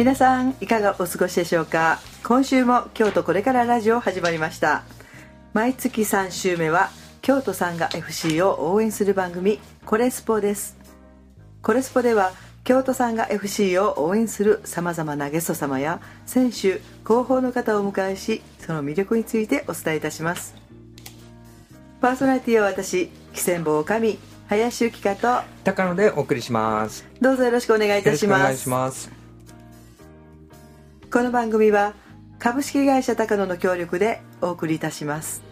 皆さんいかがお過ごしでしょうか？今週も京都これからラジオ始まりました。毎月3週目は京都さんが FC を応援する番組コレスポです。コレスポでは京都さんが FC を応援するさまざまなゲスト様や選手広報の方をお迎えしその魅力についてお伝えいたします。パーソナリティは私喜千坊神林由紀香と高野でお送りします。どうぞよろしくお願いいたしますこの番組は株式会社高野の協力でお送りいたします。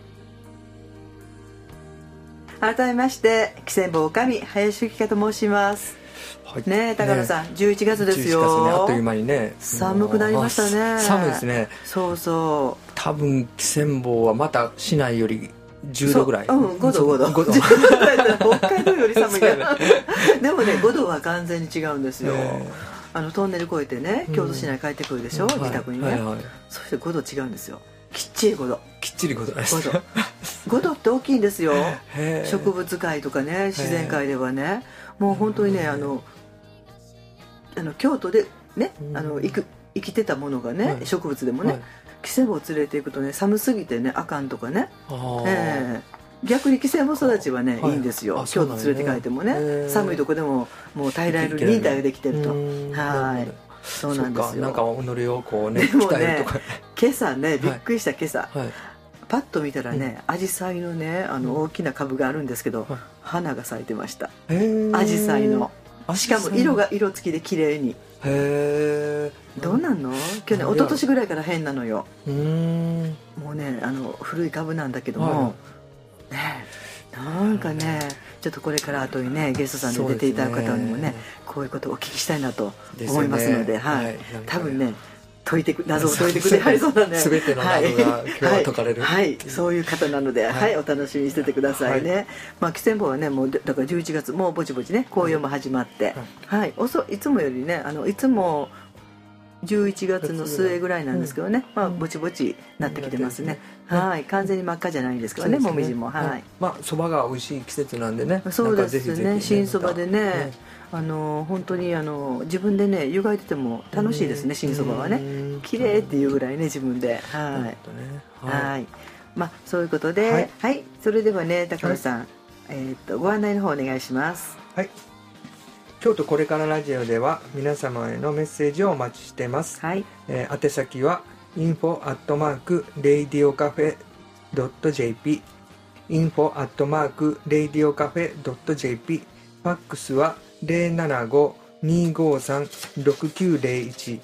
改めまして喜千坊神林由紀香と申します。はい。ねえ高野さん、11月ですよ。11月ねあっという間にね。寒くなりましたね。あ寒いですね。そうそ多分汽船坊はまた市内より10度ぐらい。そううん5度。5度。5度北海道より寒いから。でもね5度は完全に違うんですよ、えあのトンネル越えてね京都市内帰ってくるでしょ、うん。自宅にね、はいはいはい。そして5度違うんですよ。きっちり5度きっちり5度です5度5度って大きいんですよ。植物界とかね自然界ではね。もう本当にねあのあの京都でねうん。あの生く生きてたものがね、はい。植物でもね、はい。キセボを連れていくとね寒すぎてねあかんとかね、ええ逆にキセボ育ちはね、はい。い、いんですよ。京都連れて帰ってもね、寒いとこでももう耐えられる忍耐ができてると。はい。そうなんですよ。なんか己をこうねでもね今朝ねびっくりした今朝、はい。パッと見たらねアジサイのねあの大きな株があるんですけど、はい。花が咲いてました。アジサイの。しかも色がが色付きで綺麗に。へえどうなんの？去年一昨年ぐらいから変なのよ。もうねあの古い株なんだけども、ね。なんかねちょっとこれから後にねゲストさんで出ていただく方にもねね。こういうことをお聞きしたいなと思いますのではい。はい。多分ね解いてく 謎を解いてくれはりそうなんで全ての謎が今日は解かれるはい、はい。そういう方なので、はい。お楽しみにしててくださいね、はまあ汽船坊はねもうだから11月もうぼちぼちね紅葉も始まって、はい、遅いつもよりねあのいつも11月の末ぐらいなんですけどね、まあぼちぼちなってきてますね、はい。完全に真っ赤じゃないんですけどねもみじも。はい、まあそばが美味しい季節なんでね。そうですね。新そばでね、ね。あの本当にあの自分でね湯がいてても楽しいですね新そばはね。綺麗っていうぐらいね自分で。はい、ね。はい、まあそういうことで、ははい。い、それではね高野さん、えっ、とご案内の方お願いします。はい京都これからラジオでは皆様へのメッセージをお待ちしてます、はい、えー宛先は info アットマーク radiocafe.jp info アットマーク radiocafe.jp ファックスは075-253-6901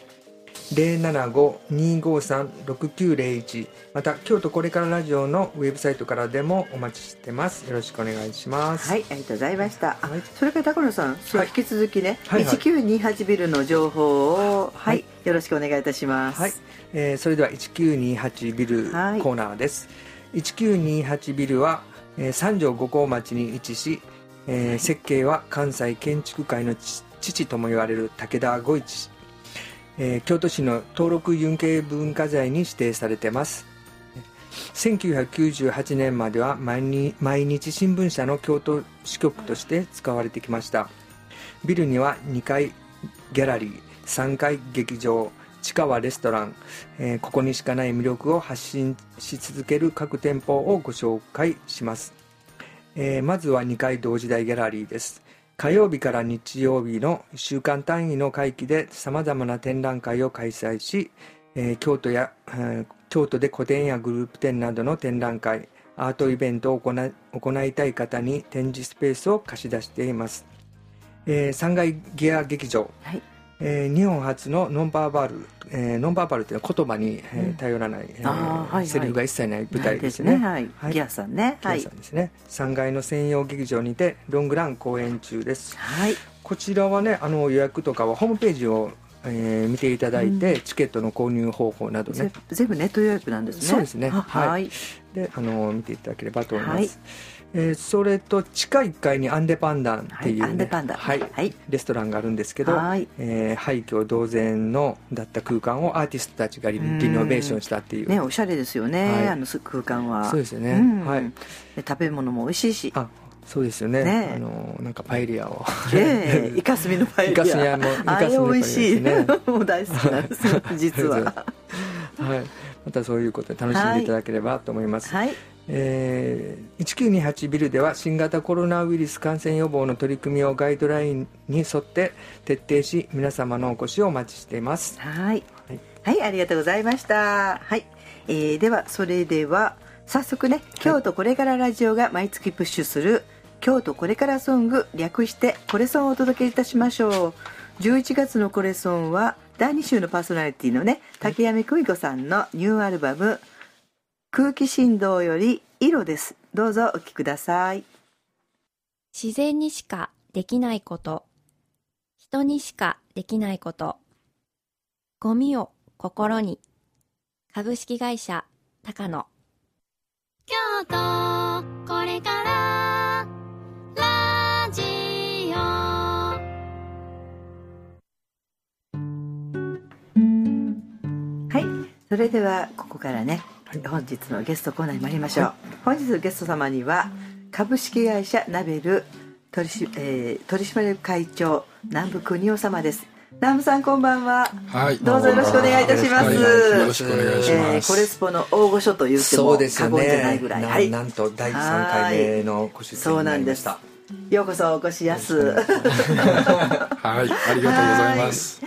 075-253-6901また京都これからラジオのウェブサイトからでもお待ちしてます。よろしくお願いします。はい、ありがとうございました。あはい。それから高野さん、はい。引き続きね、はいはい。1928ビルの情報を、は、はいいよろしくお願いいたします。はい、えーそれでは1928ビルコはい。ーナーです、1928ビルは、えー三条五甲町に位置し、えー設計は関西建築界の父父とも言われる武田五一氏、えー京都市の登録有形文化財に指定されてます。1998年までは毎日毎日新聞社の京都支局として使われてきました。ビルには2階ギャラリー3階劇場地下はレストラン、えーここにしかない魅力を発信し続ける各店舗をご紹介します、えーまずは2階同時代ギャラリーです。火曜日から日曜日の1週間単位の会期でさまざまな展覧会を開催し、えー京都や、えー京都で個展やグループ展などの展覧会アートイベントを行い行いたい方に展示スペースを貸し出しています、え3階ギア劇場。はい、えー日本初のノンバーバル、えーノンバーバルっていうのは言葉に、えーうん。頼らない、えーあーはいはい。セリフが一切ない舞台ですね。はい、はい。ギアさんね、はい。ギアさ、んですね。3階の専用劇場にてロングラン公演中です。はい、こちらはね、あの予約とかはホームページを、えー見ていただいて、うん。チケットの購入方法などぜね、全部ネット予約なんですね。そうですね。あはい。はい、であの見ていただければと思います。はいえーそれと地下1階にアンデパンダンっていう、ねはいアンデパンダン。はいはい。レストランがあるんですけど、はい。えー廃墟同然のだった空間をアーティストたちがリリうんノベーションしたっていう。ね、おしゃれですよね、はい。あの空間は。そうですよね、うん。はい。で食べ物も美味しいし。あそうですよね。ね。あのなんかパエリアを。ええ イカスミのパエリア。イカスミはもうイカスミのパエリア味しい、ですねもう大好きなんですよ 実は。はい、またそういうことで楽しんでいただければと思います、はいえー1928ビルでは新型コロナウイルス感染予防の取り組みをガイドラインに沿って徹底し皆様のお越しをお待ちしています。はい。はい。はい、ありがとうございました。はい、えーではそれでは早速ね、京都これからラジオが毎月プッシュする京都これからソング略してこれソンをお届けいたしましょう。11月のこれソンは第2週のパーソナリティのね竹山久美子さんのニューアルバム空気振動より色です。どうぞお聴きください。自然にしかできないこと。人にしかできないこと。ゴミを心に。株式会社高野。京都これから。ラジオ。はい、それではここからね、本日のゲストコーナーに参りましょう、本日のゲスト様には株式会社ナベル取締,、えー取締役会長南部邦夫様です。南部さんこんばんは。はい、どうぞよろしくお願いいたします、はい。よろしくお願いしえーます。コレスポの大御所と言ってもそうですよ過言じゃないねぐらい、なはいなんと第3回目のご出演になりました。ようこそお越しやす。はい、ありがとうございます。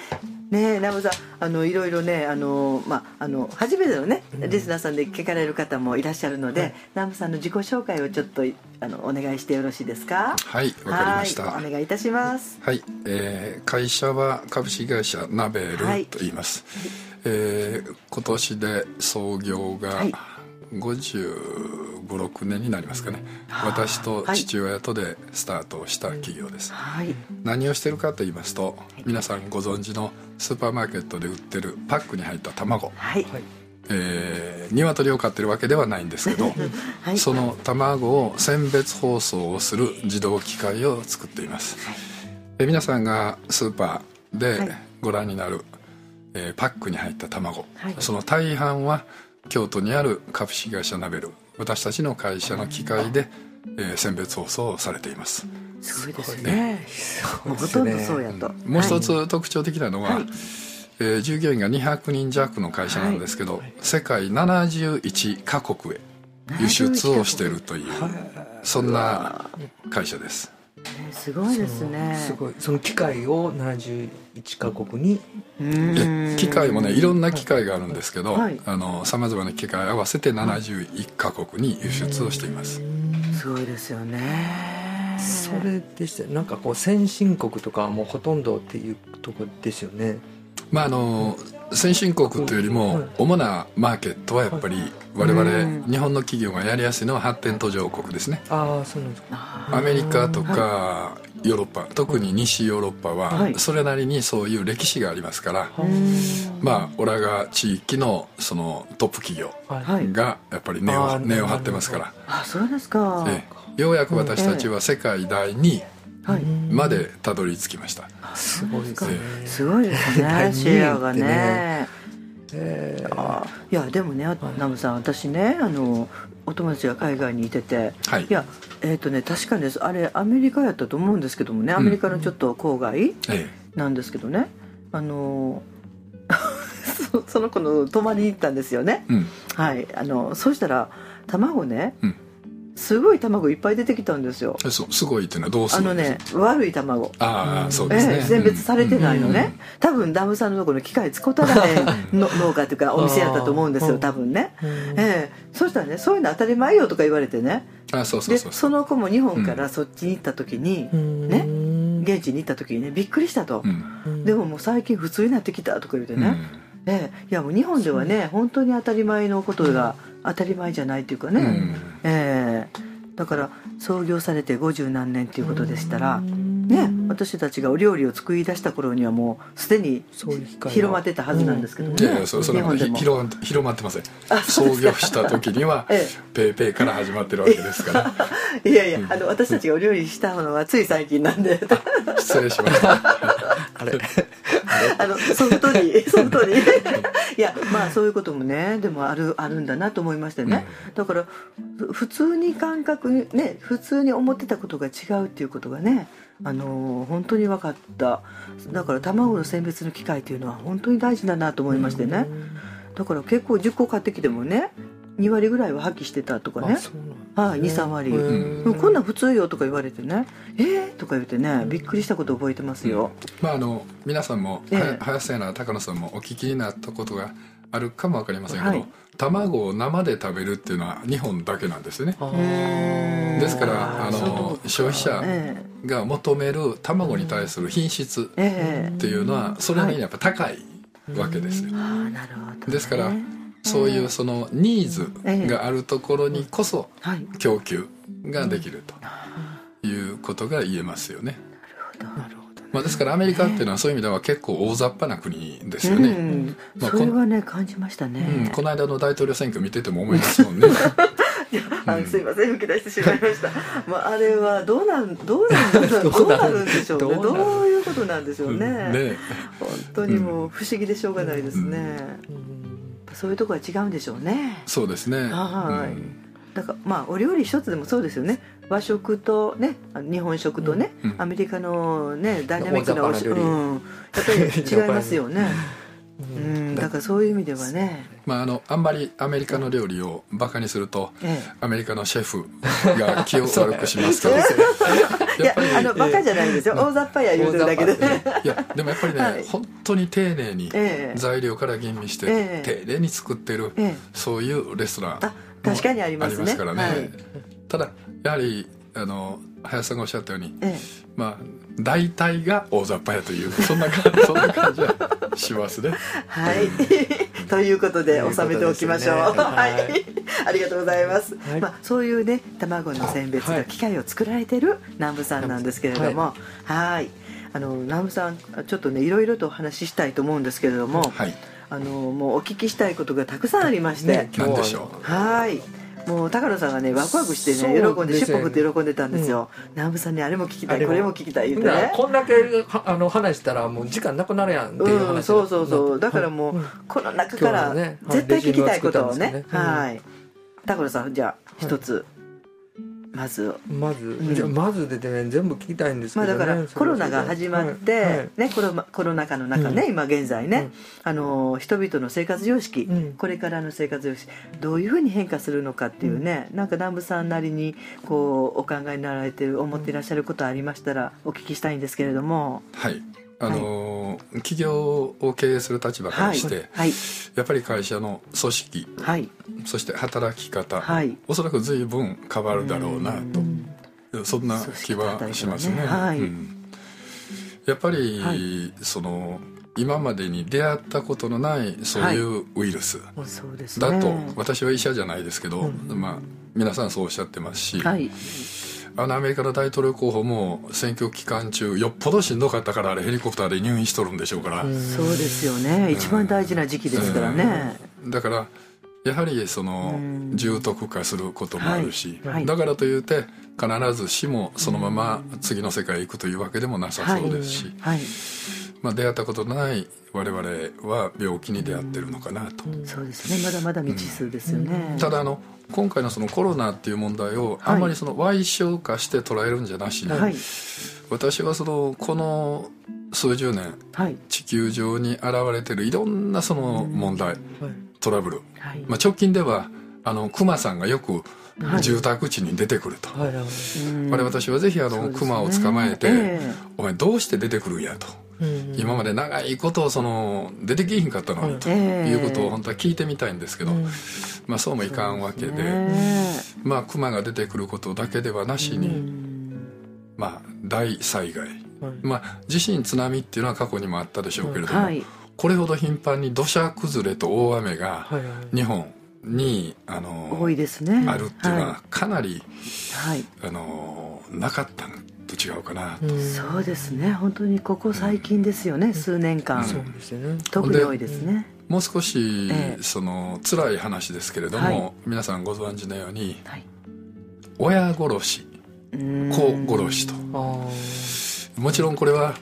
ねえ南部さんあのいろいろねあの、まあ、あの初めてのねリスナーさんで聞かれる方もいらっしゃるので、南部さんの自己紹介をちょっとあのお願いしてよろしいですか？はい、わかりました。はいお願いいたします。はい、えー会社は株式会社ナベルはいと言います。えー今年で創業がはい55、6年になりますかね。私と父親とでスタートをした企業です。はい。何をしてるかと言いますと、皆さんご存知のスーパーマーケットで売ってるパックに入った卵。はい。はい。えー、鶏を飼ってるわけではないんですけど、はい。その卵を選別包装をする自動機械を作っています、え皆さんがスーパーはい。でご覧になる、えーパックに入った卵、はい。その大半は京都にある株式会社ナベル。私たちの会社の機械で、えー選別包装をされています。すごいですね。もうほとんどそうやと、もう一はい。つ特徴的なのは、はい。えー従業員が200人弱の会社なんですけど、世界71カ国へ輸出をしているというそんな会社ですねすごいですね。すごい。その機械を71カ国に。機械もねいろんな機械があるんですけどはい。さまざまな機械合わせて71カ国に輸出をしています。すごいですよね。それでしたなんかこう先進国とかはもうほとんどっていうとこですよね。まああの先進国というよりも主なマーケットはやっぱり我々日本の企業がやりやすいのは発展途上国ですね。ああそうなんですか。アメリカとかヨーロッパ特に西ヨーロッパははい。それなりにそういう歴史がありますからまあオラが地域のそのトップ企業はい。がやっぱり根を根を張ってますから。あそうですか、ええ。ようやく私たちは世界第2位はいまでたどり着きました。すごいですね。すごいですね。シェアがってね。ねえ。いやでもねナムさん私ねあのお友達が海外にいてて、はい。やえっ、とね確かにですあれアメリカやったと思うんですけどもねアメリカのちょっと郊外えなんですけどね、あの そその子の泊まりに行ったんですよね。えうん。はい。あのそうしたら卵ね、うんすごい卵いっぱい出てきたんですよ。すごいってのはどうすあのるんですね悪い卵。ああそうですね。ええ選別されてないのね、うん。多分ダムさんのところに機械使うたらへん。の農家というかお店やったと思うんですよ多分ね、ええ。そしたらねそういうの当たり前よとか言われてね。あそうそうでそう。その子も日本からそっちに行った時に、ね現地に行った時にねびっくりしたと、うん。でももう最近普通になってきたとか言ってね、うん。ええ。いやもう日本ではね。本当に当たり前のことが当たり前じゃないっていうかね、うん。ええだから創業されて50何年っていうことでしたら、ね、私たちがお料理を作り出した頃にはもうすでに広まってたはずなんですけどね、いやいやそそれも。広ま広まってません創業した時には えペイペイから始まってるわけですから。いやいやあの私たちがお料理したのはつい最近なんで。失礼しました。あれ。あのソフトにソフトにいやまあそういうこともねでもあるあるんだなと思いましてね、だからふ普通に感覚にね普通に思ってたことが違うっていうことがねあの本当に分かった。だから卵の選別の機会っていうのは本当に大事だなと思いましてね。だから結構10個買ってきてもね2割ぐらいは破棄してたとかね。あそうなんはい、23割、こんなん普通よとか言われてね。えー、とか言ってねびっくりしたこと覚えてますよ、まああの皆さんも、ええ。は林さんや高野さんもお聞きになったことがあるかもわかりませんけど、はい。卵を生で食べるっていうのは日本だけなんですよね。ですからあの消費者えが求める卵に対する品質っていうのはそれなりにやっぱ高いわけです。よ、ああなるほどね、ですからそういうそのニーズがあるところにこそはい。供給ができるということが言えますよね、なるほどまあ、ですからアメリカっていうのはそういう意味では結構大雑把な国ですようね、ん、まあそれはね感じましたね、うん、この間の大統領選挙見てても思いますもんね。あのすいません吹き出してしまいました、まあ、あれはどうなんどうなん どうなるんでしょうね。どういうことなんでしょうね、ね。本当にもう不思議でしょうがないですね、そういうとこは違うんでしょうね。そうですね。はい。うんだからまあお料理一つでもそうですよね。和食とね日本食とね、うんアメリカのねダイナミックなおし大雑把な料理。うん、やっぱり違いますよね。うんだからそういう意味ではね。まあ、あのあんまりアメリカの料理をバカにするとええ。アメリカのシェフが気を悪くしますけど。いやあのバカじゃないんですよ、大雑把や言うてるだけで。大雑把いやでもやっぱりね、はい。本当に丁寧にええ。材料から吟味して、ええ。丁寧に作ってる、ええ。そういうレストラン。あ確かにありますね。からね、はい。ただやはりあの林さんがおっしゃったように、えまあ大体が大雑把やというそんな感じ そんな感じはしますね。はい。ということで収めておきましょう。うね。ははい。いありがとうございます、はい。まあ、そういうね卵の選別の機械を作られてる南部さんなんですけれどもはい。あの南部さんちょっとねいろいろとお話ししたいと思うんですけれども、はいあのもうお聞きしたいことがたくさんありまして、ね何でしょう。はい。もう高野さんがねワクワクしてね喜んでですね。尻尾振って喜んでたんですよ、南部さんにあれも聞きたい。これも聞きたい言ってね。こんだけはあの話したらもう時間なくなるやんっていう話うん、そうそうそう。だからもう、うん。この中から絶対聞きたいことをね。ね。はい。高野さんじゃあ一つ、まず。まず、ん。じゃあまずでね全部聞きたいんですけまあど、ねだからコロナが始まって、はい。はい。ね、コロナコロナ禍の中ね、うん。今現在ね、うん。あの人々の生活様式、うん。これからの生活様式どういうふうに変化するのかっていうね、なんか南部さんなりにこうお考えになられてる思っていらっしゃることありましたらお聞きしたいんですけれども。はいあのー企業を経営する立場からはいして、はいやっぱり会社の組織はい。そして働き方、はい。おそらく随分変わるだろうなと、そんな気はしますね。ね。はい。うん。やっぱり、はい。その今までに出会ったことのないそういうウイルスそうですね。だと、私は医者じゃないですけど、まあ、皆さんそうおっしゃってますし、はいあのアメリカの大統領候補も選挙期間中よっぽどしんどかったからあれヘリコプターで入院しとるんでしょうから、そうですよね。一番大事な時期ですからね、だからやはりその重篤化することもあるし、はい。はい。だからといって必ずしもそのまま次の世界へ行くというわけでもなさそうですし、はいまあ、出会ったことのない我々は病気に出会ってるのかなと、そうですね。まだまだ未知数ですよね、ただあの今回のそのコロナっていう問題をあんまりその歪小化して捉えるんじゃなしに、はい。私はそのこの数十年はい。地球上に現れてるいろんなその問題、トラブル、はい。まあ、直近ではあのクマさんがよくはい。住宅地に出てくると、はい。はい。うん。あれ私はぜひあの、クマを捕まえて、ええ。お前どうして出てくるんやと、うん今まで長いことをその出てきひんかったのにとええいうことを本当は聞いてみたいんですけど、まあ、そうもいかんわけでね。まあクマが出てくることだけではなしに、まあ、大災害、まあ、地震津波っていうのは過去にもあったでしょうけれども、はい。これほど頻繁に土砂崩れと大雨が日本にあの多いですね。あるっていうのははかなり、はい。あのなかったのと違うかな、うん。そうですね。本当にここ最近ですよね、数年間、そうですよね。特に多いですね、もう少し、ええ。その辛い話ですけれども、はい。皆さんご存知のようにはい。親殺し子殺しと。もちろんこれは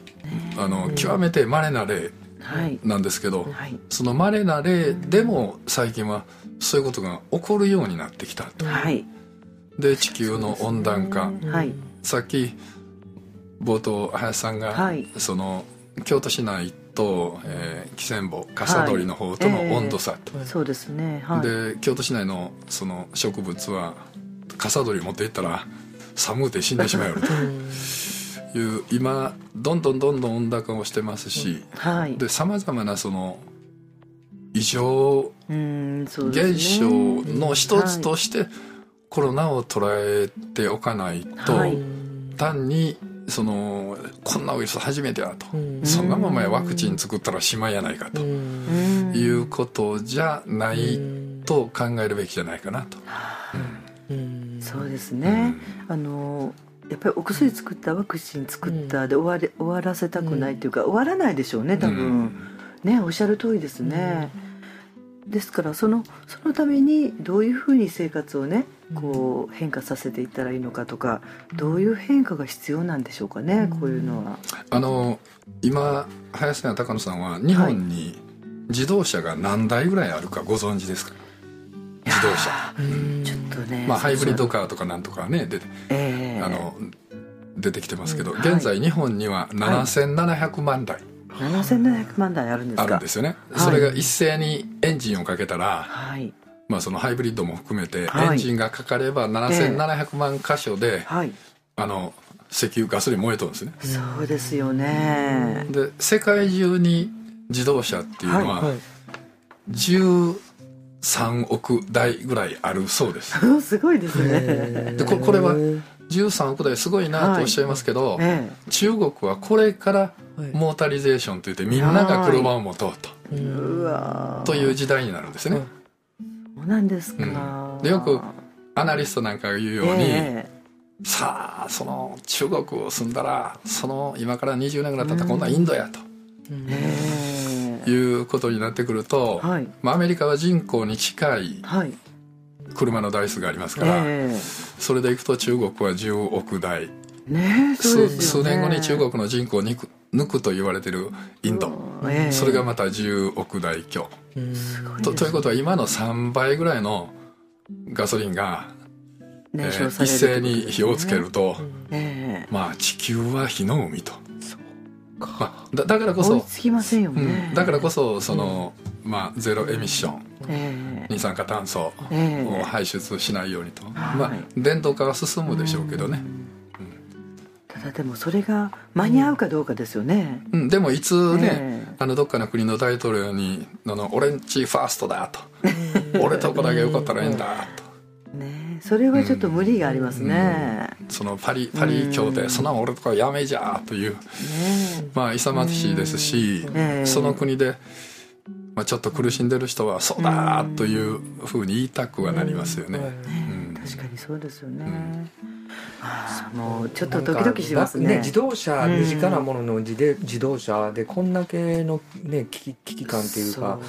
あの極めて稀な例はい。なんですけど、はい。その稀な例でも最近はそういうことが起こるようになってきたと。はい。で地球の温暖化、はい。さっき冒頭林さんが、はい。その京都市内と、えー、汽船坊笠取の方との温度差と、そうですね。はい。で京都市内のその植物は笠取持っていったら寒うて死んでしまうよと。いう今どんどんどんどん温暖化をしてますしさまざまなその異常現象の一つとしてコロナを捉えておかないと、はい。単にそのこんなウイルス初めてやと、そんなままやワクチン作ったらしまいやないかと。うん。いうことじゃないと考えるべきじゃないかなと。そうですね、あのやっぱりお薬作ったワクチン作ったで終わり終わらせたくないっていうか、終わらないでしょうね多分、うん。ねおっしゃる通りですね、ですからそのそのためにどういうふうに生活をねこう変化させていったらいいのかとかどういう変化が必要なんでしょうかねこういうのは。あの今林さんや高野さんは日本に自動車が何台ぐらいあるかご存知ですか？自動車、ちょっとね、まあ、ハイブリッドカーとかなんとかね出てええ。あの出てきてますけど、はい現在日本には7700万台。7700万台あるんですか？あるんですよね、はい。それが一斉にエンジンをかけたら、はいまあ、そのハイブリッドも含めてはい。エンジンがかかれば7700万箇所で、はい。あの石油ガソリン燃えとるんですね。そうですよね。で世界中に自動車っていうのははい13億台ぐらいあるそうです。すごいですね。でここれは13億台すごいなとおっしゃいますけど、え中国はこれからはい。モータリゼーションといってみんなが車を持とうと。という時代になるんですね、そうなんですか、うん。でよくアナリストなんかが言うように、えさあその中国を住んだらその今から20年ぐらい経ったら今度はインドやと。えええ。いうことになってくると、はい。まあ、アメリカは人口に近いはい。車の台数がありますから、えそれでいくと中国は10億台。えねえそう数ですよね。数年後に中国の人口を抜くと言われてるインド、ええ。それがまた10億台強。とということは今の3倍ぐらいのガソリンが、えー一斉に火をつけると、ええ。まあ地球は火の海と、まあ、だだからこそ、だからこそその、まあ、ゼロエミッションえ二酸化炭素ええ。を排出しないようにと、はい。まあ、電動化は進むでしょうけどね、ただでもそれが間に合うかどうかですよね、うん、でもいつね、ええ。あのどっかの国の大統領に「あの俺んちファーストだ」と「俺とこだけよかったらええんだ」と。ねえ。それはちょっと無理がありますね、そのパリパリ協定そんなの俺とかやめじゃという。ねまあ勇ましいですしええ。その国で、まあ、ちょっと苦しんでる人はそうだというふうに言いたくはなりますよね。確かにそうですよね、ああもうちょっとドキドキしますね。なんか自動車身近なものの自で自動車でこんだけのね危機危機感っていうか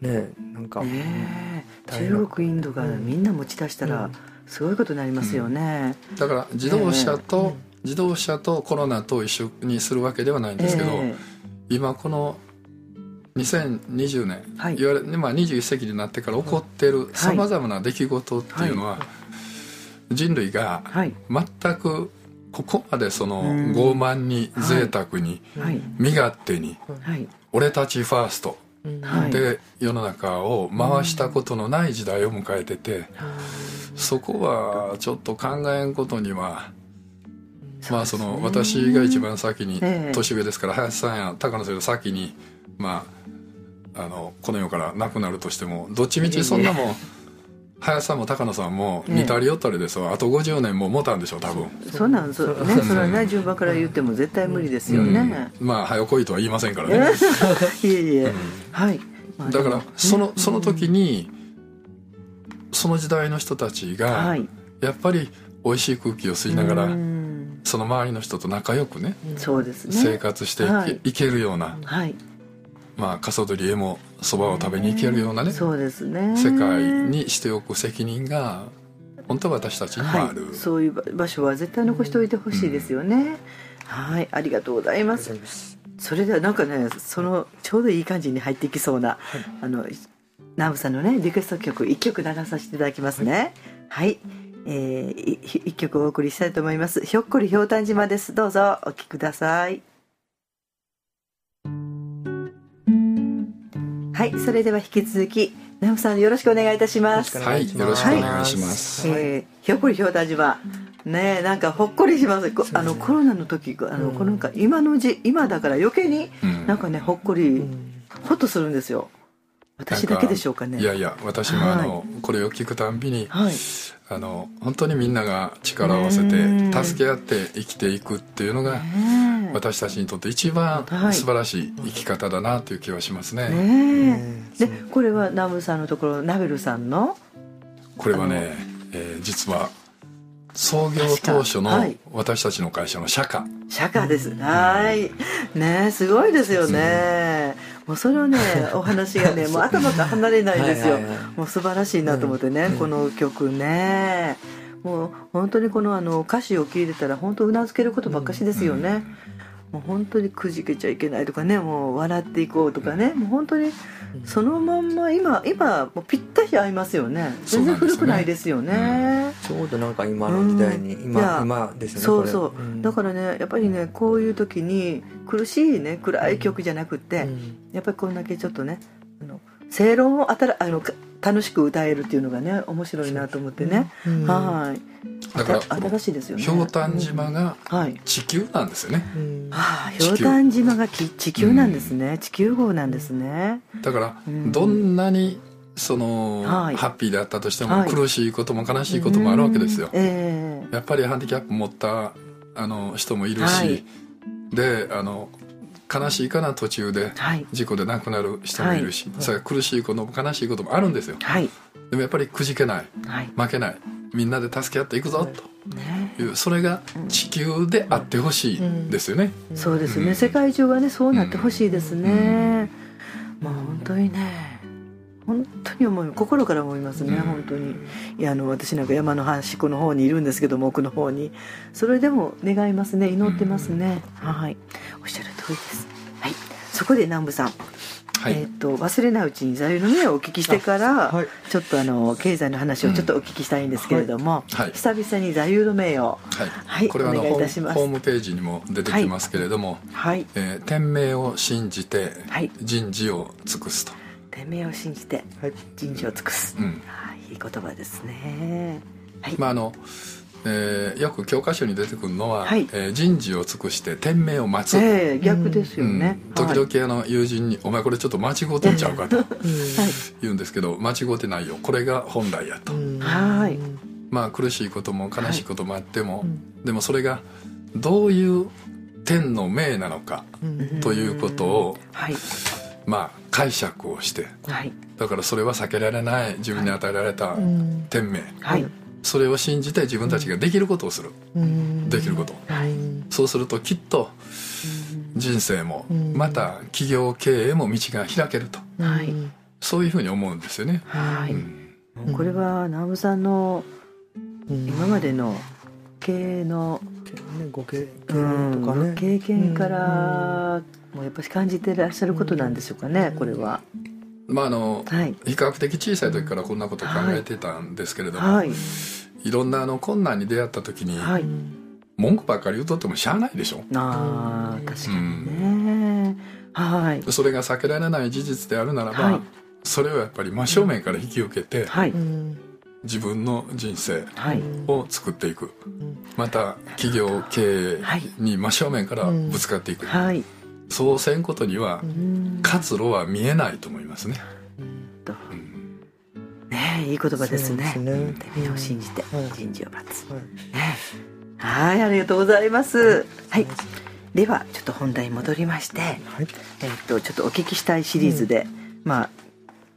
ねなんかそうね中国インドがみんな持ち出したらすごいことになりますよね、だから自動車と、自動車とコロナと一緒にするわけではないんですけど、え今この2020年、はい。いわゆる、まあ、21世紀になってから起こってるさまざまな出来事っていうのは、人類が全くここまでそのうん。傲慢に贅沢にはい。身勝手にはい。俺たちファーストはい。で世の中を回したことのない時代を迎えててそこはちょっと考えんことにはまあその私が一番先にええ。年上ですから林さんや高野さんより先にまああのこの世から亡くなるとしてもどっちみちそんなもん林さんも高野さんも似たり寄ったりですわあと50年も持たんでしょう多分。そうなんですよね。それはね順番から言っても絶対無理ですよね、うん。まあ早来いとは言いませんからね。いえいえ、はい、まあだからそのその時にその時代の人たちがはい。やっぱり美味しい空気を吸いながらうん。その周りの人と仲良くねそうですね。生活していはい。けいけるようなはいまあ笠取へもそばを食べに行けるようなねそうですね。世界にしておく責任が本当は私たちにもある、はい、そういう場所は絶対残しておいてほしいですよね、はいありがとうございます。それではなんかねそのちょうどいい感じに入っていきそうな、あの南部さんのねリクエスト曲1曲流させていただきますね。はい、えー、1曲お送りしたいと思います。ひょっこりひょうたん島です。どうぞお聴きくださいはいそれでは引き続き南部さんよろしくお願いいたします。はいよろしくお願いします、はい、えー、ひょっこりひょうたん島ねなんかほっこりします。あのコロナの時あの、このか今のじ今だから余計になんかねほっこり、ほっとするんですよ。私だけでしょうかね。いやいや私もあの、はい、これを聞くたんびに、はい、あの本当にみんなが力を合わせて助け合って生きていくっていうのが私たちにとって一番素晴らしい生き方だなという気はしますね。ねでこれはナムさんのところナベルさんの？これはね、えー、実は創業当初の私たちの会社の社歌社歌です。はい。ねすごいですよね、うん、もうそれをね お話がねもう頭から離れないですよ。もう素晴らしいなと思ってね、うん、この曲ね。もう本当にこのあの歌詞を聞いてたら本当うなずけることばっかしですよね、うん、もう本当にくじけちゃいけないとかねもう笑っていこうとかねもう本当にそのまんま今今もうぴったり合いますよね。全然古くないですよね、ちょうどなんか今の時代に、うん、今今ですねそうそう、うん、だからねやっぱりねこういう時に苦しいね暗い曲じゃなくて、うん、やっぱりこんだけちょっとねあの正論をあたらあの楽しく歌えるっていうのがね面白いなと思ってね、はい。だから新しいですよね。ひょうたん島が地球なんですよね、はあひょうたん島が地球。なんですね、地球号なんですね。だからどんなにその、はい、ハッピーであったとしても、はい、苦しいことも悲しいこともあるわけですよ、えー、やっぱりハンディキャップ持ったあの人もいるし、はい、であの悲しいかな途中で事故で亡くなる人もいるし、それ苦しい。ことも悲しいこともあるんですよ、でもやっぱりくじけない、負けない。みんなで助け合っていくぞという、ね、それが地球であってほしいですよね、うん、そうですね、世界中はねそうなってほしいですね、まあ本当にね本当に思う心から思いますね、うん、本当に。いやあの私なんか山の端っこの方にいるんですけども奥の方に。それでも願いますね祈ってますね、うん、はい。おっしゃる通りです。はい。そこで南部さん。はい、えーと、忘れないうちに座右の銘をお聞きしてから、はい、ちょっとあの経済の話をちょっとお聞きしたいんですけれども、うんはい、久々に座右の銘を、はい。これはお願いいたします。ホームページにも出てきますけれども、はい。えー、天命を信じて人事を尽くすと。天命を信じて人事を尽くす、うん。いい言葉ですね。はい。まああのえー、よく教科書に出てくるのは、はい、えー、人事を尽くして天命を待つ、えー、逆ですよね、うん、時々あの友人に「お前これちょっと間違うてんちゃうか 」と言うんですけど間違うてないよ。これが本来やと、はい。まあ苦しいことも悲しいこともあっても、はい、でもそれがどういう天の命なのかということを、はい、まあ解釈をして、はい、だからそれは避けられない自分に与えられた天命、はい。それを信じて自分たちができることをする、できること、はい、そうするときっと人生もまた企業経営も道が開けると、はい、そういうふうに思うんですよね。はい、うん、これは直武さんの今までの経営の、ご経験とかね、経験からもやっぱり感じていらっしゃることなんでしょうかね、これは。まああの、はい、比較的小さい時からこんなことを考えてたんですけれども、はい、いろんなあの困難に出会った時に、はい、文句ばっかり言うとってもしゃあないでしょ。あ確かにね、うん、はいそれが避けられない事実であるならば、はい、それをやっぱり真正面から引き受けて、はい、自分の人生を作っていく、また企業経営に真正面からぶつかっていく、はいそうせんことには活路は見えないと思いますね。ねいい言葉ですね。ね。手を信じて。人事を待つ。はい、ありがとうございます。はい。ではちょっと本題に戻りまして、はい、えっとちょっとお聞きしたいシリーズで、うん、まあ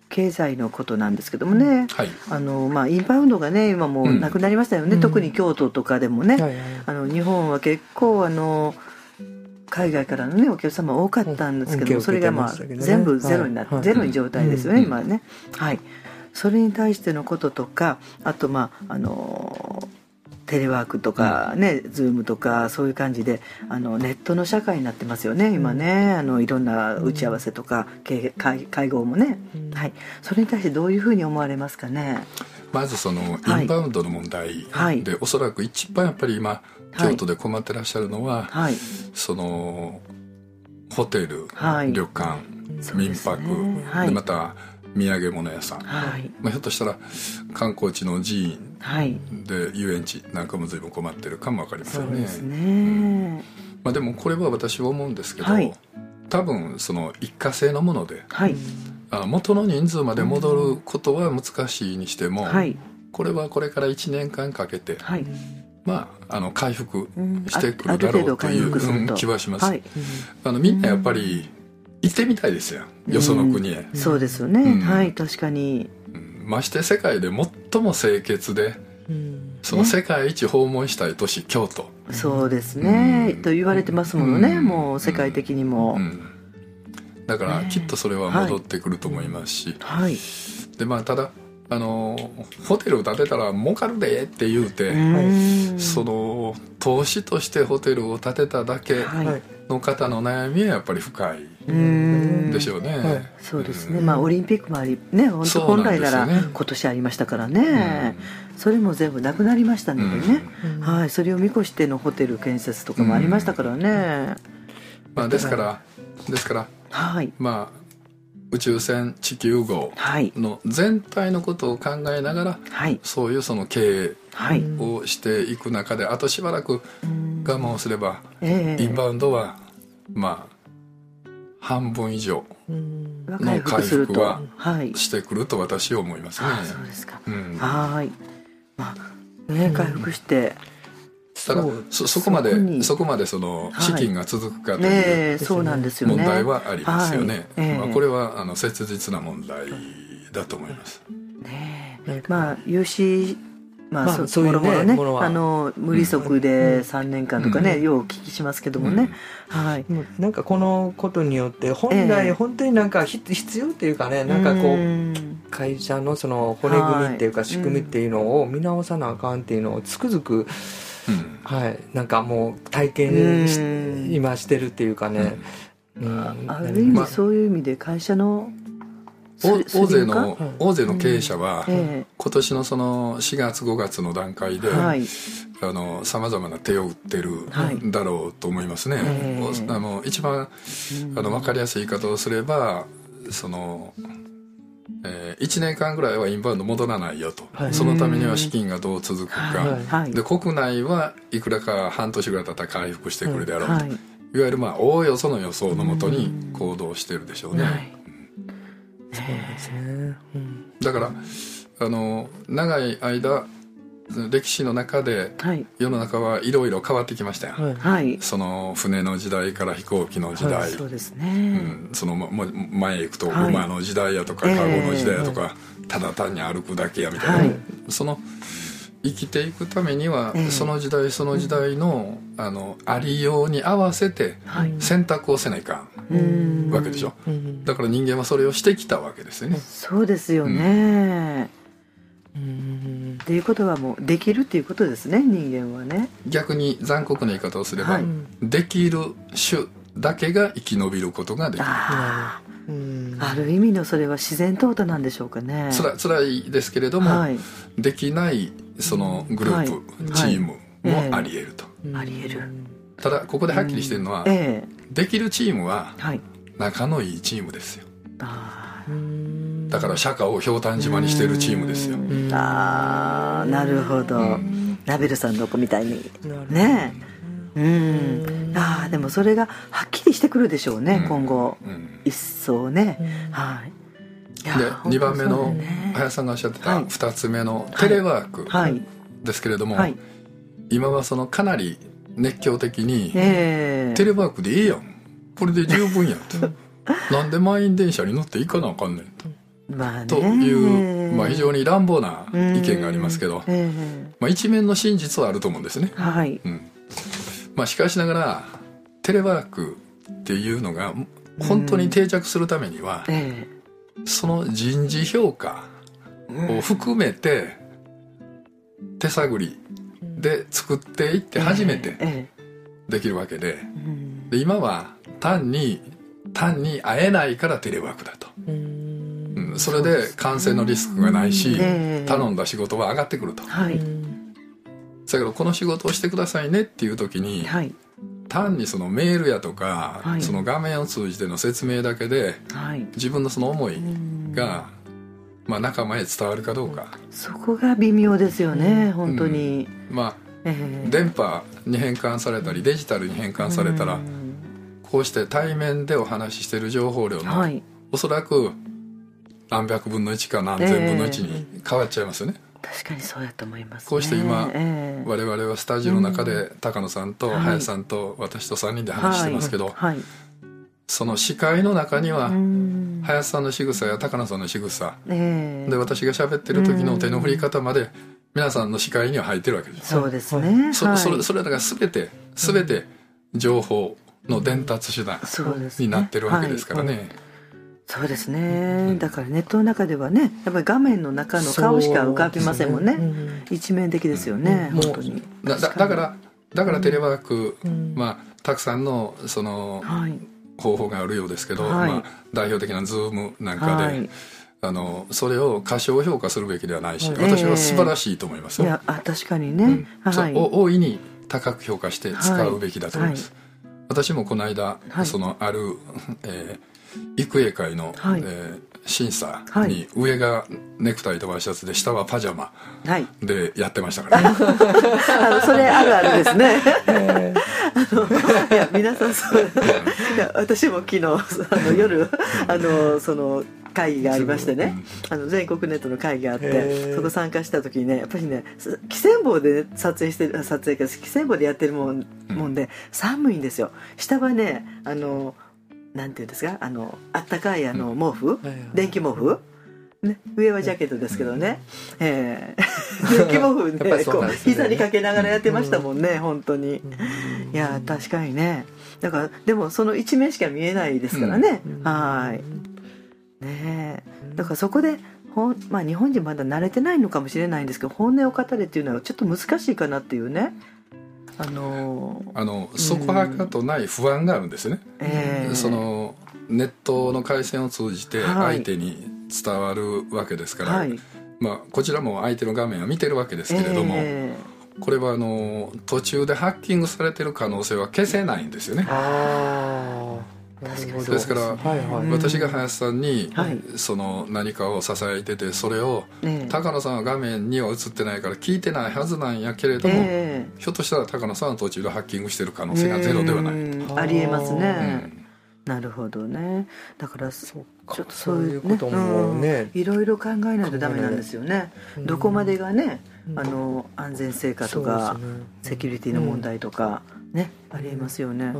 経済のことなんですけどもね、はい、あのまあ、インバウンドがね今もうなくなりましたよね、うん、特に京都とかでもね、うん、あの日本は結構あの海外からのねお客様多かったんですけども、それがまあ全部ゼロになって、ゼロに状態ですよね、今ね。はい。それに対してのこととかあとまああのテレワークとかね、ズームとかそういう感じであのネットの社会になってますよね今ね、あのいろんな打ち合わせとか、け会会合もね、はい、それに対してどういうふうに思われますかね？まずそのはいインバウンドの問題で、はい。おそらく一番やっぱり今京都で困ってらっしゃるのは、はい。そのホテル、はい。旅館、民泊、はい。でまた土産物屋さん、はい。まあ、ひょっとしたら観光地の寺院はい。で遊園地なんかも随分困ってるかもわかりませんね。でまあ、でもこれは私は思うんですけど、はい。多分その一過性のものではい。あ元の人数まで戻ることは難しいにしても、はい。これはこれから1年間かけて、はいまあ、あの回復うん。してくるだろうという気はします、はい。あのみんなやっぱり行ってみたいですよ。よその国へ、そうですよね、うん。はい確かに。うん。まして世界で最も清潔でその世界一訪問したい都市京都、そうですね、うん。と言われてますものね、うん。もう世界的にも、うん、だからきっとそれは戻ってくると思いますし、はい。でまあただあのホテルを建てたら儲かるでって言うて、うん。その投資としてホテルを建てただけはい。の方の悩みはやっぱり深いうん。でしょうね、はい。そうですね、まあオリンピックもありね本当本来なら今年ありましたからね、それも全部なくなりましたのでね、はい。それを見越してのホテル建設とかもありましたからね、まあ、ですからですからはい。まあ宇宙船地球号はい。の全体のことを考えながらはい。そういうその経はい、営をしていく中であとしばらく我慢をすればええ。インバウンドはまあ半分以上の回復ははい。してくると私は思いますね。あそうですか、うん。はい。まあね回復して、ただそうそそこまでそこまでそのはい。資金が続くかとねいうえそうなんですよね。問題はありますよね。まあ、これはあの切実な問題だと思います。ねえ。まあ融資まあ、まあそそういうねねあの無利息で3年間とかね、ようお聞きしますけどもね、はい。もうなんかこのことによって本来ええ。本当になんかひ必要っていうかねなんかこううん。会社のその骨組みっていうかはい。仕組みっていうのを見直さなあかんっていうのをつくづくうんはい。なんかもう体験今してるっていうかね。うん。ある意まあ。味そういう意味で会社の大勢の大勢の経営者はえ今年のその4月5月の段階ではい。さまざまな手を打ってるはい。だろうと思いますね。ええ。おあの一番あの分かりやすい言い方をすればその、え1年間ぐらいはインバウンド戻らないよと、はい。そのためには資金がどう続くか、はい。はい。で国内はいくらか半年ぐらい経ったら回復してくるであろうと、はい。い、わゆるまあおおよその予想のもとに行動してるでしょうね。はい。ですねうん。だからあの長い間歴史の中ではい。世の中はいろいろ変わってきましたよ、はい。はい。その船の時代から飛行機の時代、そうですうね、ん、その前へ行くとはい。馬の時代やとかええ。カゴの時代やとか、ただ単に歩くだけやみたいな、はい。その生きていくためには、ええ。その時代その時代の,、あのありように合わせてはい。選択をせないかうん。んわけでしょ、うん。だから人間はそれをしてきたわけですよね。そうですよね、うんっていうことはもうできるっていうことですね人間はね。逆に残酷な言い方をすれば、はい。できる種だけが生き延びることができる。ある意味のそれは自然淘汰なんでしょうかね。つら辛いですけれども、はい。できないそのグループ、はい。チームもあり得ると、あり得る。ただここではっきりしてるのは、ええ。できるチームははい。仲のいいチームですよ。あうんだから釈迦をひょうたん島にしてるチームですよ。ーあーなるほど、うん。ラベルさんの子みたいに。なるほどねえうん。ああでもそれがはっきりしてくるでしょうね、うん。今後。うん。一層ね、はい。で本当2番目の林さんがおっしゃってたはい。2つ目のテレワークはい。ですけれども、はい。今はそのかなり熱狂的にええ。テレワークでいいやん。これで十分やんと なんで満員電車に乗って行かなあかんねんとまあね。という、まあ、非常に乱暴な意見がありますけど、ええ。まあ、一面の真実はあると思うんですね、はい。うん。まあ、しかしながらテレワークっていうのが本当に定着するためには、えその人事評価を含めて手探りで作っていって初めてえできるわけでえうん。で今は単に単に会えないからテレワークだと、それで感染のリスクがないし、ええ頼んだ仕事は上がってくると。はい。だけどこの仕事をしてくださいねっていう時にはい。単にそのメールやとか、はい。その画面を通じての説明だけではい。自分のその思いうん。が、まあ、仲間へ伝わるかどうか、そこが微妙ですよね本当に。まえあ、え。電波に変換されたりデジタルに変換されたら、うん。こうして対面でお話ししてる情報量の、はい。おそらく何百分の1か何千分の1に変わっちゃいますよね、確かにそうやと思いますね。こうして今ええ。我々はスタジオの中で高野さんとはい。林さんと私と3人で話してますけど、はい。はい。その視界の中にはうん。林さんの仕草や高野さんの仕草。ええ。で私が喋ってる時の手の振り方まで皆さんの視界には入ってるわけですそうですね。そはい。それそれだから全て全て情報の伝達手段になってるわけですからね、そうですね。だからネットの中ではねやっぱり画面の中の顔しか浮かびませんもんね。うん。一面的ですよねうん。本当に。だからだからテレワーク、うん。まあたくさんのそのはい。方法があるようですけど、はい。まあ、代表的な Zoom なんかで、はい。あのそれを過小評価するべきではないし、はい私は素晴らしいと思いますよ、いやあ確かにね。うん。はい。お大いに高く評価して使うべきだと思います、私もこの間、はい。そのある、えー育英会の、はい。えー審査はい。に上がネクタイとワイシャツで下はパジャマはい。でやってましたから。ねあのそれあるあるですね。あの いや皆さんそう。いや私も昨日あの夜あのその会議がありましてね。あの全国ネットの会議があってそこ参加した時にねやっぱりねす汽船棒で、ね、撮影して撮影か汽船棒でやってるもん。もんで寒いんですよ。下はねあのなんていうんですか？あのあったかいあの毛布、電気毛布？ね、上はジャケットですけどね、えー、電気毛布ね。こう膝にかけながらやってましたもんね、本当に。いや確かにね。だからでもその一面しか見えないですからね、はい。ねえ。だからそこでほん、まあ、日本人まだ慣れてないのかもしれないんですけど本音を語れっていうのはちょっと難しいかなっていうねあのーあのそこはかとない不安があるんですよね、えーそのネットの回線を通じてはい。相手に伝わるわけですから、はい。まあ、こちらも相手の画面は見てるわけですけれども、えこれはあの途中でハッキングされてる可能性は消せないんですよね、です。からはいはい。うん私が林さんに、はい。その何かを支えててそれをええ。高野さんは画面には映ってないから聞いてないはずなんやけれども、ええ。ひょっとしたら高野さんは途中でハッキングしてる可能性がゼロではない、うん。ありえますね、うん。なるほどね。だからそうか。ちょっとそそうういうこともね。うん。いろいろ考えないとダメなんですよね、うんどこまでがね、うん。あの安全性かとか、セキュリティの問題とか、ねありえますよね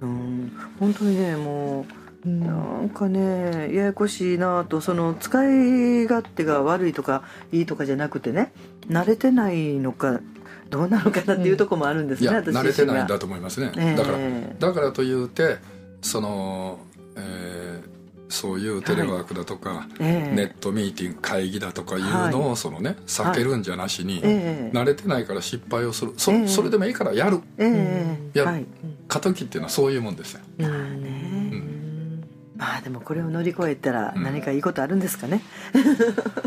うん。うん本当にねもううんなんかねややこしいなとその使い勝手が悪いとかいいとかじゃなくてね慣れてないのかどうなのかなっていうところもあるんですね、いや私慣れてないんだと思いますね、ええ。だからだからというてその、えーそういうテレワークだとか、ええ。ネットミーティング会議だとかいうのをそのね避けるんじゃなしに、ええ。慣れてないから失敗をする。そ,、ええ。それでもいいからやる。ええ。やはい。過渡期っていうのはそういうもんですよ、うん。うん。まあでもこれを乗り越えたら何かいいことあるんですかね、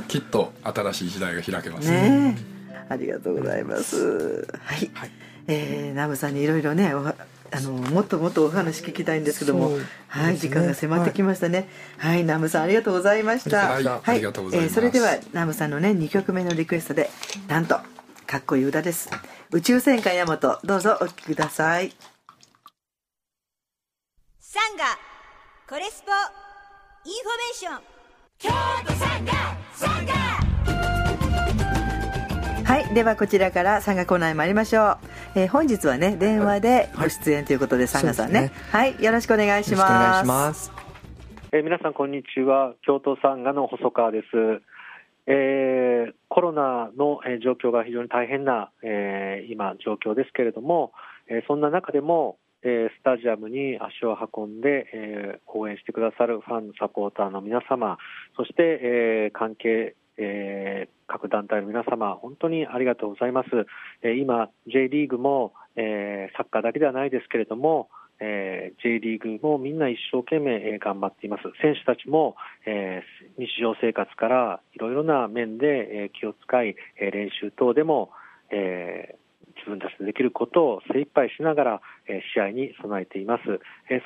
きっと新しい時代が開けます。ねえ。ありがとうございます。はい、はい。えー、ナムさんにいろいろねあのもっともっとお話聞きたいんですけども、ね。はい時間が迫ってきましたね。はい、ナムさんありがとうございました。はい。ありがとうございます。えーそれではナムさんのね2曲目のリクエストでなんとかっこいい歌です。宇宙戦艦ヤマトどうぞお聴きください。サンガコレスポインフォメーション。京都サンガサンガはいではこちらからサンガコーナーへ参りましょう、えー本日はね電話でご出演ということで、サンガさんね。ねはいよろしくお願いしよろしくお願いますします。えー皆さん、こんにちは。京都サンガの細川です。えーコロナの、えー状況が非常に大変な、えー今、状況ですけれども、えーそんな中でも、えースタジアムに足を運んで、えー応援してくださるファン、サポーターの皆様、そして、えー関係えー各団体の皆様、本当にありがとうございます。えー今、J リーグも、えーサッカーだけではないですけれども、えー J リーグもみんな一生懸命えー頑張っています。選手たちも、えー日常生活からいろいろな面で、えー気を使い、えー練習等でも、えー自分たちでできることを精一杯しながら、試合に備えています、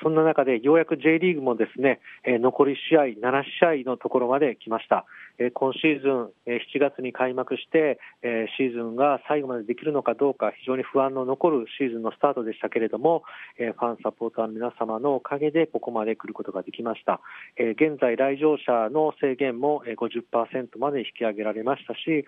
そんな中でようやく J リーグもですね、残り試合7試合のところまで来ました、今シーズン、7月に開幕して、シーズンが最後までできるのかどうか非常に不安の残るシーズンのスタートでしたけれども、ファンサポーターの皆様のおかげでここまで来ることができました、現在来場者の制限も50%まで引き上げられましたし、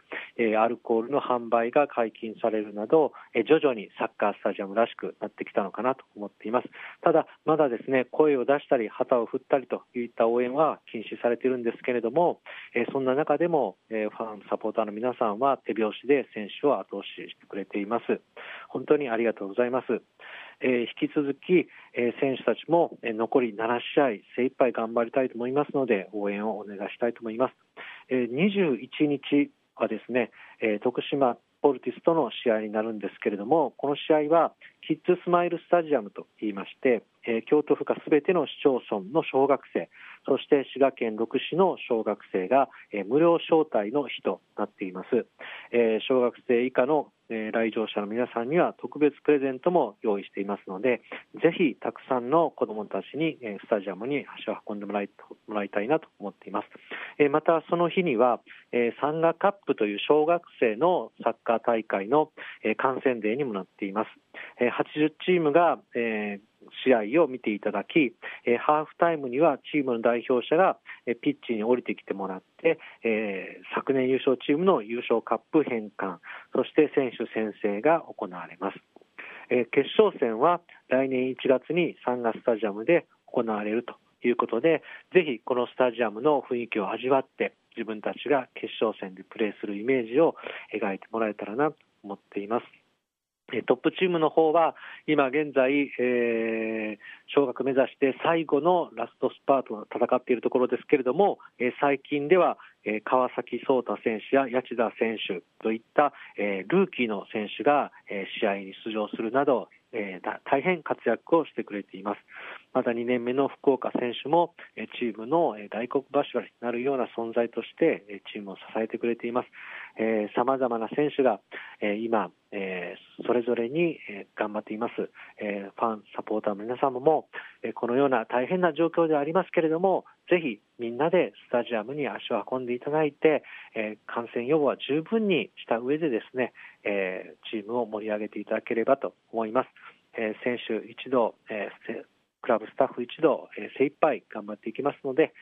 アルコールの販売が解禁されるなど、徐々にサッカースタジアムらしくなってきたのかなと思っています。ただ、まだですね、声を出したり、旗を振ったりといった応援は禁止されているんですけれども、えーそんな中でも、えーファン、サポーターの皆さんは手拍子で選手を後押ししてくれています。本当にありがとうございます。えー引き続き、えー選手たちも、えー残り7試合、精一杯頑張りたいと思いますので、応援をお願いしたいと思います。えー21日はですね、えー徳島ポルティスとの試合になるんですけれども、この試合はキッズスマイルスタジアムと言いまして、えー京都府下すべての市町村の小学生、そして滋賀県6市の小学生が、え無料招待の日となっています。え小学生以下の、え来場者の皆さんには特別プレゼントも用意していますので、ぜひたくさんの子どもたちに、えスタジアムに足を運んでもらいもらいたいなと思っています。えまたその日には、えーサンガカップという小学生のサッカー大会の、え観戦デーにもなっています。え80チームが、え試合を見ていただき、えハーフタイムにはチームの代表者が、えピッチに降りてきてもらって、え昨年優勝チームの優勝カップ返還、そして選手宣誓が行われます。え決勝戦は来年1月にサンガスタジアムで行われるということで、ぜひこのスタジアムの雰囲気を味わって、自分たちが決勝戦でプレーするイメージを描いてもらえたらなと思っています。トップチームの方は、今現在、えー目指して最後のラストスパートを戦っているところですけれども、えー最近では、えー川崎颯太選手や八千田選手といった、えールーキーの選手が、えー試合に出場するなど、えー大変活躍をしてくれています。また2年目の福岡選手も、チームの大黒柱になるような存在として、チームを支えてくれています。さまざまな選手が、え今、えそれぞれに、え頑張っています、えファン、サポーターの皆様も、えこのような大変な状況ではありますけれども、ぜひみんなでスタジアムに足を運んでいただいて、え感染予防は十分にした上でですね、えーチームを盛り上げていただければと思います。えー選手一同、えクラブスタッフ一同、えー精一杯頑張っていきますので、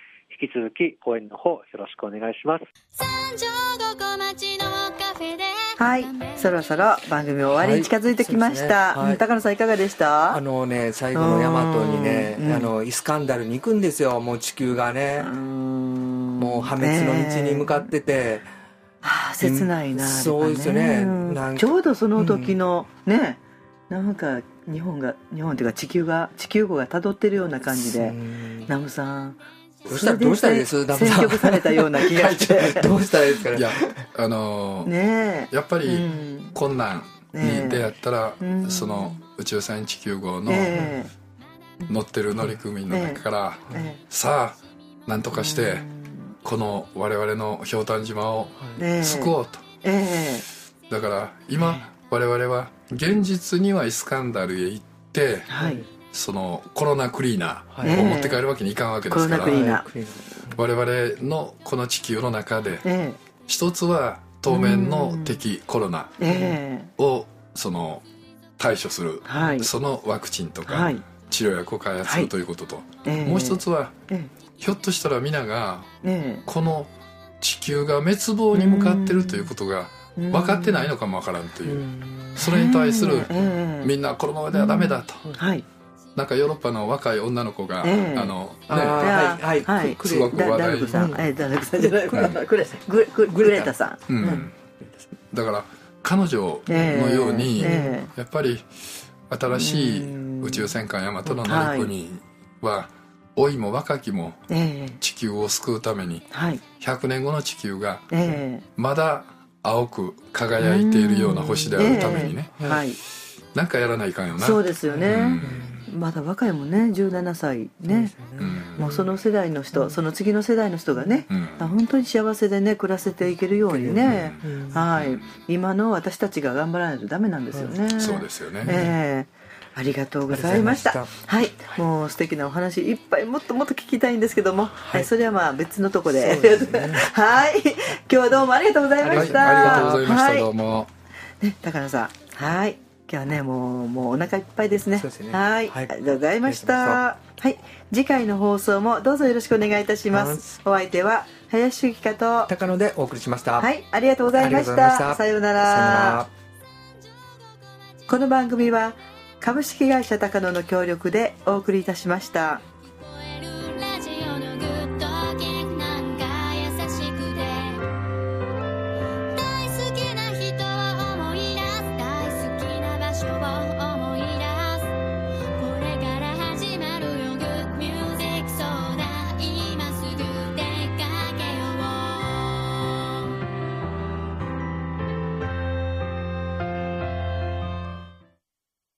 引き続き応援の方よろしくお願いします。三条五湖町のカフェで。はいそろそろ番組終わりに近づいてきました、はいね。はい。うん高野さんいかがでした？あのね最後のヤマトにねうん。あのイスカンダルに行くんですよもう地球がね。もう破滅の道に向かってて、はあ、切ないな、うんあれはそうですよね。うん。ちょうどその時の、ねなんか日本が日本っていうか地球が地球号が辿ってるような感じでうん。ナムさん。どうしたらどうしたらいいです？それで選曲されたような気がして。どうしたらいいですか？ねいやあのーねえ。やっぱりうん。困難に出会ったら、うん。その宇宙船地球号のえ乗ってる乗組員の中から、ええ。さあなんとかしてこの我々のひょうたん島をええ。救おうと、えだから今我々は現実にはイスカンダルへ行ってえはい。そのコロナクリーナはい。ーを持って帰るわけにいかんわけですから、コロナクリー我々のこの地球の中でえ一つは当面の敵コロナええ。えをその対処するはい。そのワクチンとかはい。治療薬を開発するということと、ええ。もう一つはえひょっとしたら皆がええ。この地球が滅亡に向かってるということがえ分かってないのかも分からんという。うん。それに対するええみんなこのままではダメだと。はい。なんかヨーロッパの若い女の子がええあのね。はいはい。はい。くすごくだ話題ダルクさん、うん。えダルクさんじゃない、これグレグググレータさん、うん。だから彼女のようにえやっぱり新しい宇宙戦艦ヤマトの乗組員は老いも若きもええ地球を救うためにはい。100年後の地球がえまだ青く輝いているような星であるためにね、ええ。はい。なんかやらないかんよな。そうですよね、うん。まだ若いもんね。17歳ね。うん。もうその世代の人その次の世代の人がね、うん。本当に幸せでね暮らせていけるようにね、うん。はい。今の私たちが頑張らないとダメなんですよね、そうですよね、ええありがとうございました。はい。もう素敵なお話いっぱいもっともっと聞きたいんですけども、はい。いそれはまあ別のとこで。ね。はい。今日はどうもありがとうございまはい、した、ありがとうございました、はい。どうも。ね、高野さん。はい。今日はねもうもうお腹いっぱいですね。ね。はい、はい。ありがとうございました。はい。次回の放送もどうぞよろしくお願いいたしまはいす。お相手は林由紀香と高野でお送りしました。はい。ありがとうございました。した。さようなら。さようなら。この番組は株式会社高野の協力でお送りいたしました。